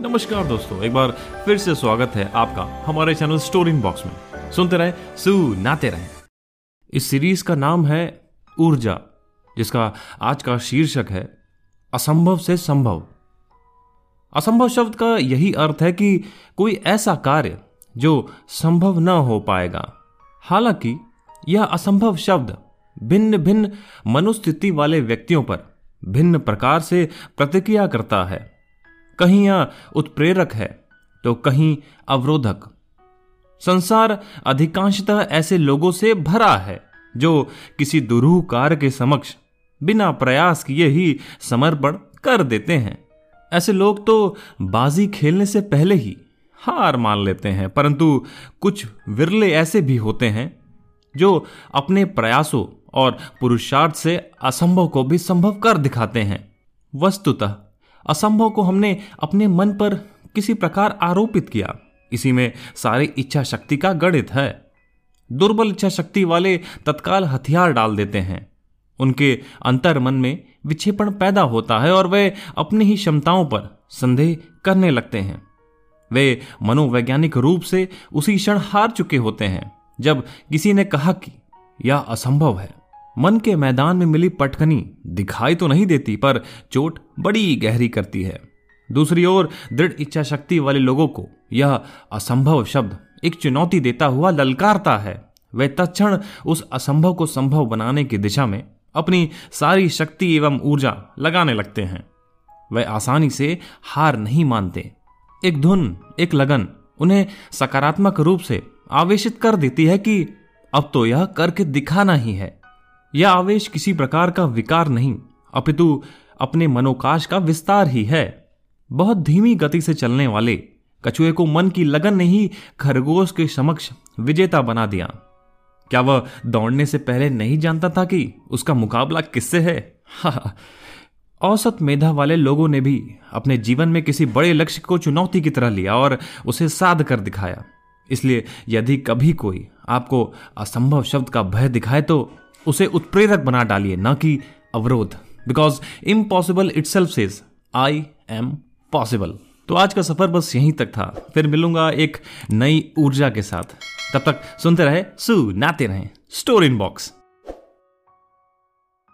नमस्कार दोस्तों, एक बार फिर से स्वागत है आपका हमारे चैनल स्टोरी इन बॉक्स में। सुनते रहे, सुनाते रहे। इस सीरीज़ का नाम है ऊर्जा, जिसका आज का शीर्षक है असंभव से संभव। असंभव शब्द का यही अर्थ है कि कोई ऐसा कार्य जो संभव न हो पाएगा। हालाँकि, यह असंभव शब्द भिन्न भिन्न मनुस्थिति वाले व्यक्तियों पर भिन्न प्रकार से प्रतिक्रिया करता है। कहीं यह उत्प्रेरक है तो कहीं अवरोधक। संसार अधिकांशतः ऐसे लोगों से भरा है, जो किसी दुरूह कार्य के समक्ष बिना प्रयास किए ही समर्पण कर देते हैं। ऐसे लोग तो बाजी खेलने से पहले ही हार मान लेते हैं, परंतु कुछ विरले ऐसे भी होते हैं, जो अपने प्रयासों और पुरुषार्थ से असंभव को भी संभव कर दिखाते हैं। वस्तुतः असंभव को हमने अपने मन पर किसी प्रकार आरोपित किया। इसी में सारी इच्छा शक्ति का गणित है। दुर्बल इच्छा शक्ति वाले तत्काल हथियार डाल देते हैं। उनके अंतर मन में विक्षेपण पैदा होता है और वे अपनी ही क्षमताओं पर संदेह करने लगते हैं। वे मनोवैज्ञानिक रूप से उसी क्षण हार चुके होते हैं, जब किसी ने कहा कि, यह असंभव है। मन के मैदान में मिली पटकनी दिखाई तो नहीं देती, पर चोट बड़ी गहरी करती है। दूसरी ओर, दृढ़ इच्छा शक्ति वाले लोगों को यह असंभव शब्द एक चुनौती देता हुआ ललकारता है। वे तत्क्षण उस असंभव को संभव बनाने की दिशा में अपनी सारी शक्ति एवं ऊर्जा लगाने लगते हैं। वे आसानी से हार नहीं मानते। एक धुन, एक लगन उन्हें सकारात्मक रूप से आवेशित कर देती है कि अब तो यह करके दिखाना ही है। यह आवेश किसी प्रकार का विकार नहीं, अपितु अपने मनोकाश का विस्तार ही है। बहुत धीमी गति से चलने वाले कछुए को मन की लगन ने ही खरगोश के समक्ष विजेता बना दिया। क्या वह दौड़ने से पहले नहीं जानता था कि उसका मुकाबला किससे है, औसत मेधा वाले लोगों ने भी अपने जीवन में किसी बड़े लक्ष्य को चुनौती की तरह लिया और उसे साध कर दिखाया। इसलिए यदि कभी कोई आपको असंभव शब्द का भय दिखाए तो उसे उत्प्रेरक बना डालिए, ना कि अवरोध। Because impossible itself says I am possible तो आज का सफ़र बस यहीं तक था। फिर मिलूँगा एक नई ऊर्जा के साथ। तब तक सुनते रहे, सुनाते रहे। Store in box